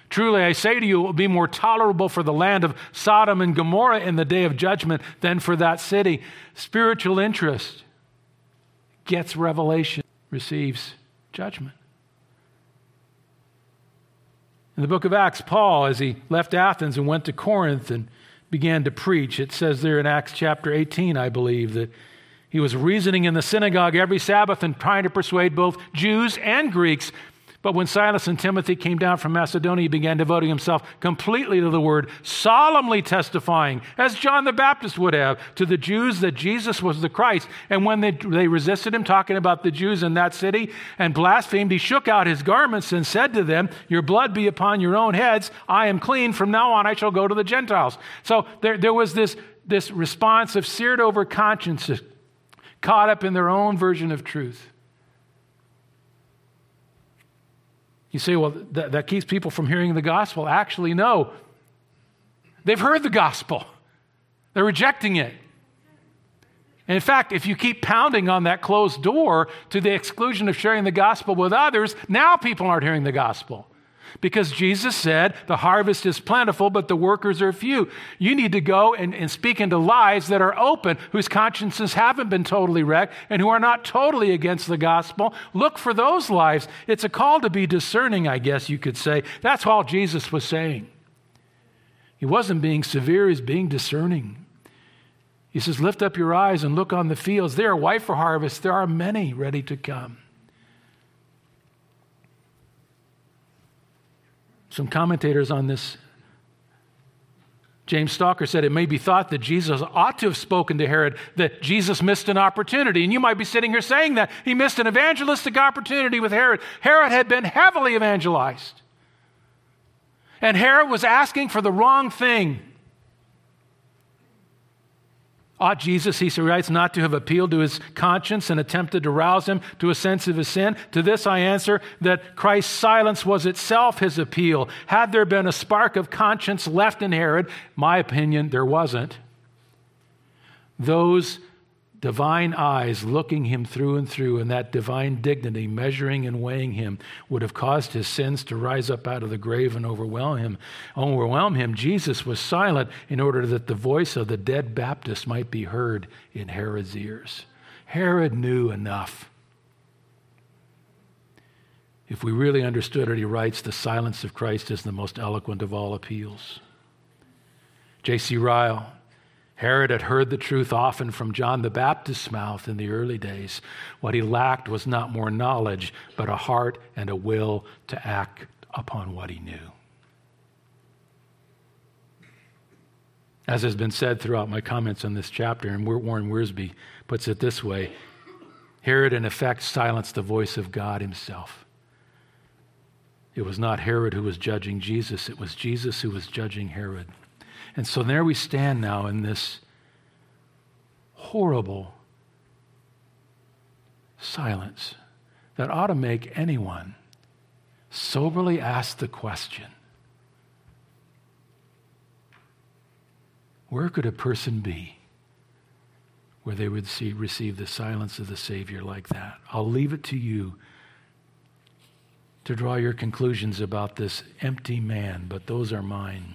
Truly, I say to you, it will be more tolerable for the land of Sodom and Gomorrah in the day of judgment than for that city. Spiritual interest gets revelation, receives judgment. In the book of Acts, Paul, as he left Athens and went to Corinth and began to preach, it says there in Acts chapter 18, I believe, that he was reasoning in the synagogue every Sabbath and trying to persuade both Jews and Greeks but when Silas and Timothy came down from Macedonia, he began devoting himself completely to the word, solemnly testifying, as John the Baptist would have, to the Jews that Jesus was the Christ. And when they, they resisted him, talking about the Jews in that city, and blasphemed, he shook out his garments and said to them, Your blood be upon your own heads. I am clean. From now on, I shall go to the Gentiles. So there, there was this, this response of seared over consciences, caught up in their own version of truth. You say, well, that, that keeps people from hearing the gospel. Actually, no. They've heard the gospel, they're rejecting it. And in fact, if you keep pounding on that closed door to the exclusion of sharing the gospel with others, now people aren't hearing the gospel. Because Jesus said, The harvest is plentiful, but the workers are few. You need to go and, and speak into lives that are open, whose consciences haven't been totally wrecked, and who are not totally against the gospel. Look for those lives. It's a call to be discerning, I guess you could say. That's all Jesus was saying. He wasn't being severe, he's being discerning. He says, Lift up your eyes and look on the fields. They are white for harvest. There are many ready to come. Some commentators on this, James Stalker said it may be thought that Jesus ought to have spoken to Herod, that Jesus missed an opportunity. And you might be sitting here saying that. He missed an evangelistic opportunity with Herod. Herod had been heavily evangelized. And Herod was asking for the wrong thing. Ought Jesus, he writes, not to have appealed to his conscience and attempted to rouse him to a sense of his sin? To this I answer that Christ's silence was itself his appeal. Had there been a spark of conscience left in Herod, my opinion, there wasn't. Those divine eyes looking him through and through, and that divine dignity measuring and weighing him would have caused his sins to rise up out of the grave and overwhelm him. Overwhelm him. Jesus was silent in order that the voice of the dead Baptist might be heard in Herod's ears. Herod knew enough. If we really understood it, he writes, the silence of Christ is the most eloquent of all appeals. J.C. Ryle, Herod had heard the truth often from John the Baptist's mouth in the early days. What he lacked was not more knowledge, but a heart and a will to act upon what he knew. As has been said throughout my comments on this chapter, and Warren Wiersbe puts it this way Herod, in effect, silenced the voice of God himself. It was not Herod who was judging Jesus, it was Jesus who was judging Herod. And so there we stand now in this horrible silence that ought to make anyone soberly ask the question where could a person be where they would see, receive the silence of the Savior like that? I'll leave it to you to draw your conclusions about this empty man, but those are mine.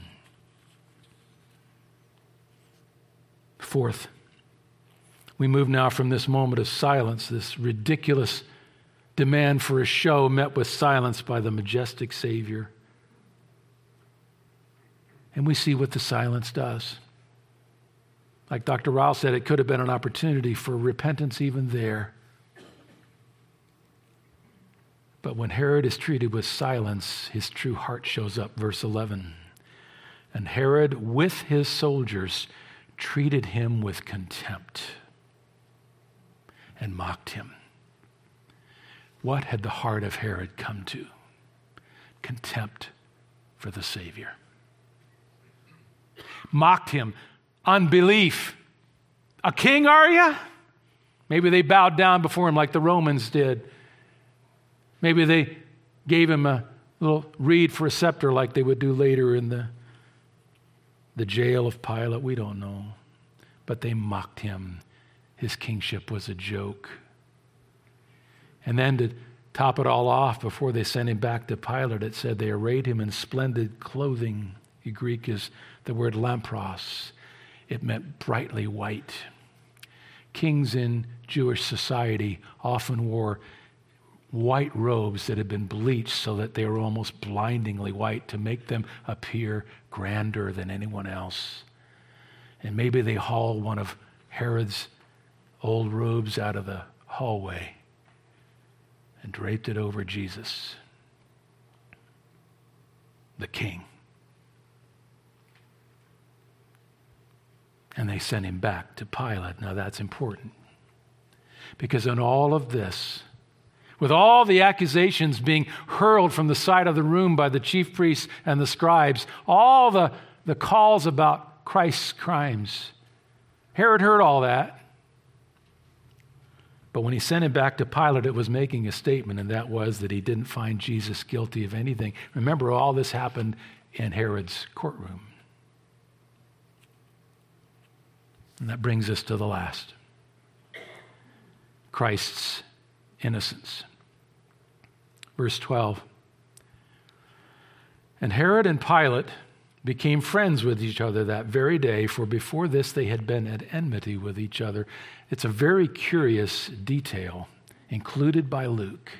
Fourth, we move now from this moment of silence, this ridiculous demand for a show met with silence by the majestic Savior. And we see what the silence does. Like Dr. Ryle said, it could have been an opportunity for repentance even there. But when Herod is treated with silence, his true heart shows up. Verse 11. And Herod, with his soldiers, treated him with contempt and mocked him. What had the heart of Herod come to? Contempt for the Savior. Mocked him, unbelief. A king, are you? Maybe they bowed down before him like the Romans did. Maybe they gave him a little reed for a scepter like they would do later in the, the jail of Pilate. We don't know. But they mocked him. His kingship was a joke. And then to top it all off, before they sent him back to Pilate, it said they arrayed him in splendid clothing. The Greek is the word lampros, it meant brightly white. Kings in Jewish society often wore white robes that had been bleached so that they were almost blindingly white to make them appear grander than anyone else. And maybe they haul one of Herod's old robes out of the hallway and draped it over Jesus, the king. And they sent him back to Pilate. Now that's important. Because in all of this, with all the accusations being hurled from the side of the room by the chief priests and the scribes, all the, the calls about Christ's crimes, Herod heard all that. But when he sent him back to Pilate, it was making a statement, and that was that he didn't find Jesus guilty of anything. Remember, all this happened in Herod's courtroom. And that brings us to the last Christ's innocence. Verse 12. And Herod and Pilate became friends with each other that very day, for before this they had been at enmity with each other. It's a very curious detail included by Luke,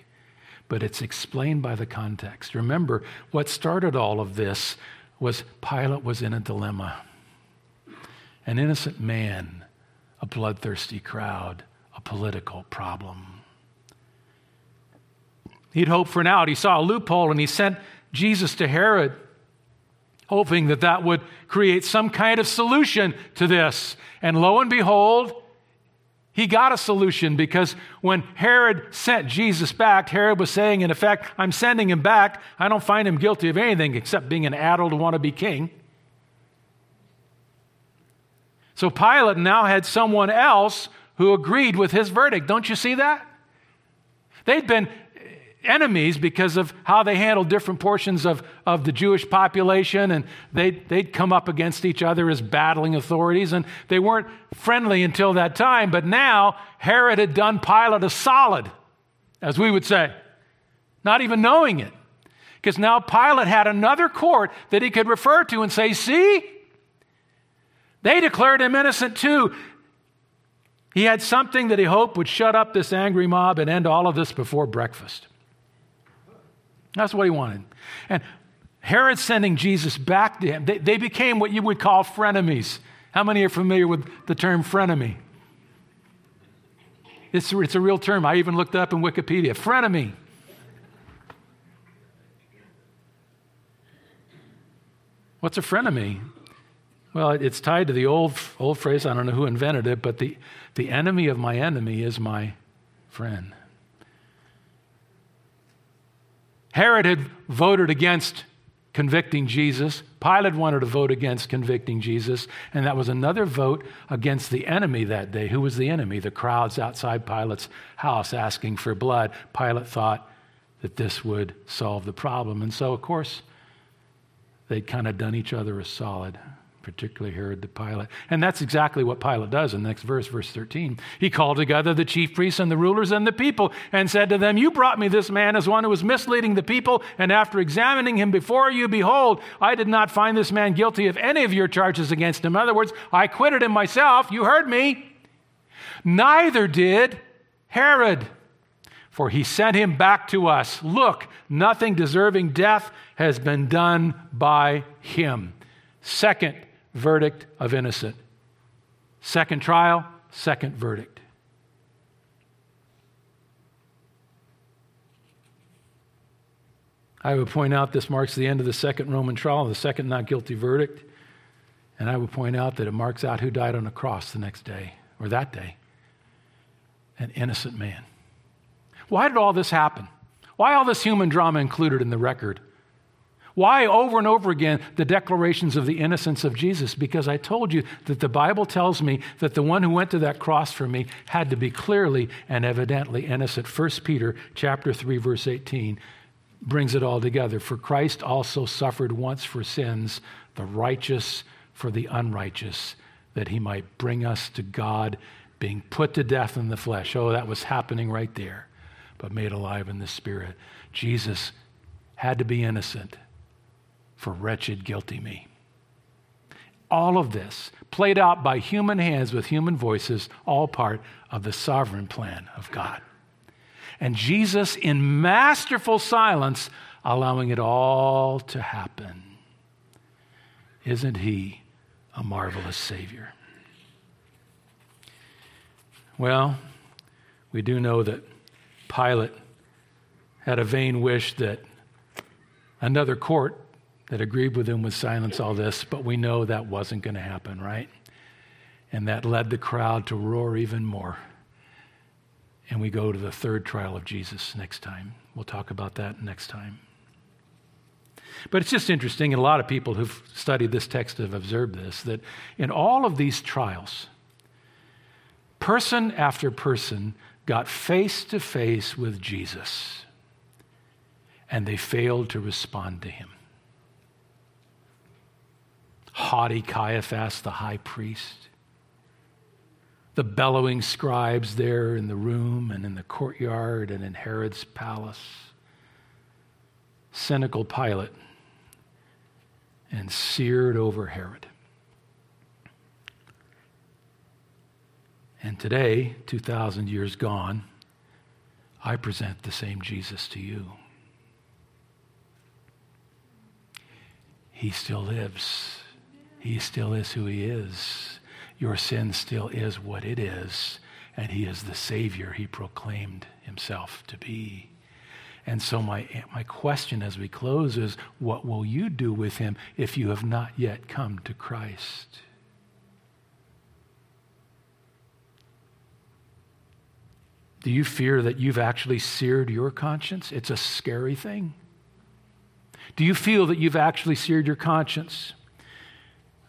but it's explained by the context. Remember, what started all of this was Pilate was in a dilemma. An innocent man, a bloodthirsty crowd, a political problem. He'd hoped for an out. He saw a loophole and he sent Jesus to Herod hoping that that would create some kind of solution to this. And lo and behold, he got a solution because when Herod sent Jesus back, Herod was saying, in effect, I'm sending him back. I don't find him guilty of anything except being an addled wannabe king. So Pilate now had someone else who agreed with his verdict. Don't you see that? They'd been enemies because of how they handled different portions of, of the Jewish population, and they'd, they'd come up against each other as battling authorities, and they weren't friendly until that time. But now, Herod had done Pilate a solid, as we would say, not even knowing it. Because now Pilate had another court that he could refer to and say, See, they declared him innocent too. He had something that he hoped would shut up this angry mob and end all of this before breakfast. That's what he wanted. And Herod sending Jesus back to him, they, they became what you would call frenemies. How many are familiar with the term frenemy? It's, it's a real term. I even looked up in Wikipedia. Frenemy. What's a frenemy? Well, it's tied to the old, old phrase, I don't know who invented it, but the, the enemy of my enemy is my friend. Herod had voted against convicting Jesus. Pilate wanted to vote against convicting Jesus. And that was another vote against the enemy that day. Who was the enemy? The crowds outside Pilate's house asking for blood. Pilate thought that this would solve the problem. And so, of course, they'd kind of done each other a solid particularly Herod the Pilate. And that's exactly what Pilate does in the next verse, verse 13. He called together the chief priests and the rulers and the people and said to them, You brought me this man as one who was misleading the people, and after examining him before you, behold, I did not find this man guilty of any of your charges against him. In other words, I acquitted him myself. You heard me. Neither did Herod. For he sent him back to us. Look, nothing deserving death has been done by him. Second verdict of innocent. Second trial, second verdict. I would point out this marks the end of the second Roman trial, the second not guilty verdict. And I would point out that it marks out who died on the cross the next day, or that day an innocent man. Why did all this happen? Why all this human drama included in the record? Why over and over again the declarations of the innocence of Jesus? Because I told you that the Bible tells me that the one who went to that cross for me had to be clearly and evidently innocent. 1 Peter chapter 3 verse 18 brings it all together. For Christ also suffered once for sins, the righteous for the unrighteous, that he might bring us to God, being put to death in the flesh. Oh, that was happening right there, but made alive in the spirit. Jesus had to be innocent for wretched, guilty me. All of this played out by human hands with human voices, all part of the sovereign plan of God and Jesus, in masterful silence, allowing it all to happen. Isn't he a marvelous Savior? Well, we do know that Pilate had a vain wish that another court that agreed with him would silence all this, but we know that wasn't going to happen, right? And that led the crowd to roar even more and we go to the third trial of Jesus next time. We'll talk about that next time. But it's just interesting, and a lot of people who've studied this text have observed this, that in all of these trials, person after person got face to face with Jesus, and they failed to respond to him. Haughty Caiaphas, the high priest, the bellowing scribes there in the room and in the courtyard and in Herod's palace, cynical Pilate, and seared over Herod. And today, 2,000 years gone, I present the same Jesus to you. He still lives. He still is who he is your sin still is what it is, and He is the Savior He proclaimed Himself to be. And so, my, my question as we close is what will you do with Him if you have not yet come to Christ? Do you fear that you've actually seared your conscience? It's a scary thing. Do you feel that you've actually seared your conscience?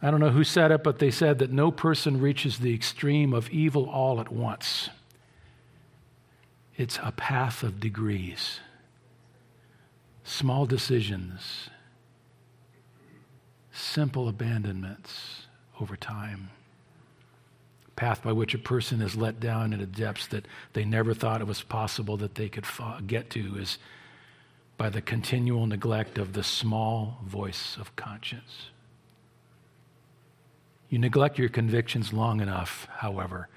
I don't know who said it, but they said that no person reaches the extreme of evil all at once. It's a path of degrees, small decisions, simple abandonments over time. Path by which a person is let down into depths that they never thought it was possible that they could get to is by the continual neglect of the small voice of conscience. You neglect your convictions long enough, however,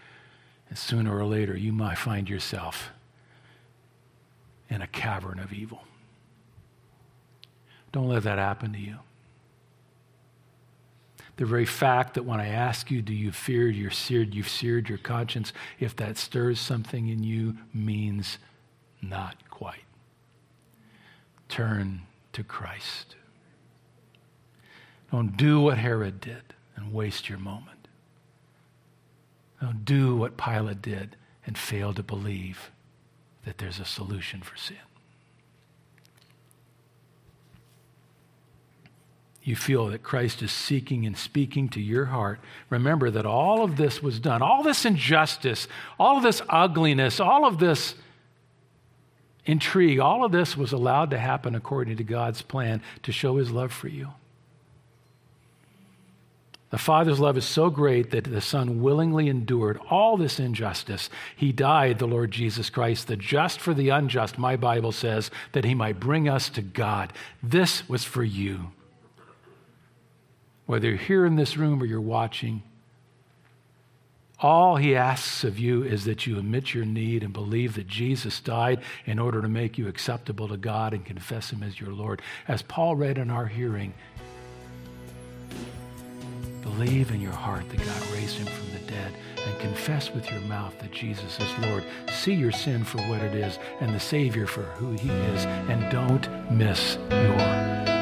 and sooner or later you might find yourself in a cavern of evil. Don't let that happen to you. The very fact that when I ask you, do you fear you're seared, you've seared your conscience, if that stirs something in you, means not quite. Turn to Christ. Don't do what Herod did and waste your moment. Don't do what Pilate did and fail to believe that there's a solution for sin. You feel that Christ is seeking and speaking to your heart. Remember that all of this was done, all this injustice, all of this ugliness, all of this intrigue, all of this was allowed to happen according to God's plan to show his love for you. The Father's love is so great that the Son willingly endured all this injustice. He died, the Lord Jesus Christ, the just for the unjust, my Bible says, that he might bring us to God. This was for you. Whether you're here in this room or you're watching, all he asks of you is that you admit your need and believe that Jesus died in order to make you acceptable to God and confess him as your Lord. As Paul read in our hearing, Believe in your heart that God raised him from the dead and confess with your mouth that Jesus is Lord. See your sin for what it is and the Savior for who he is, and don't miss your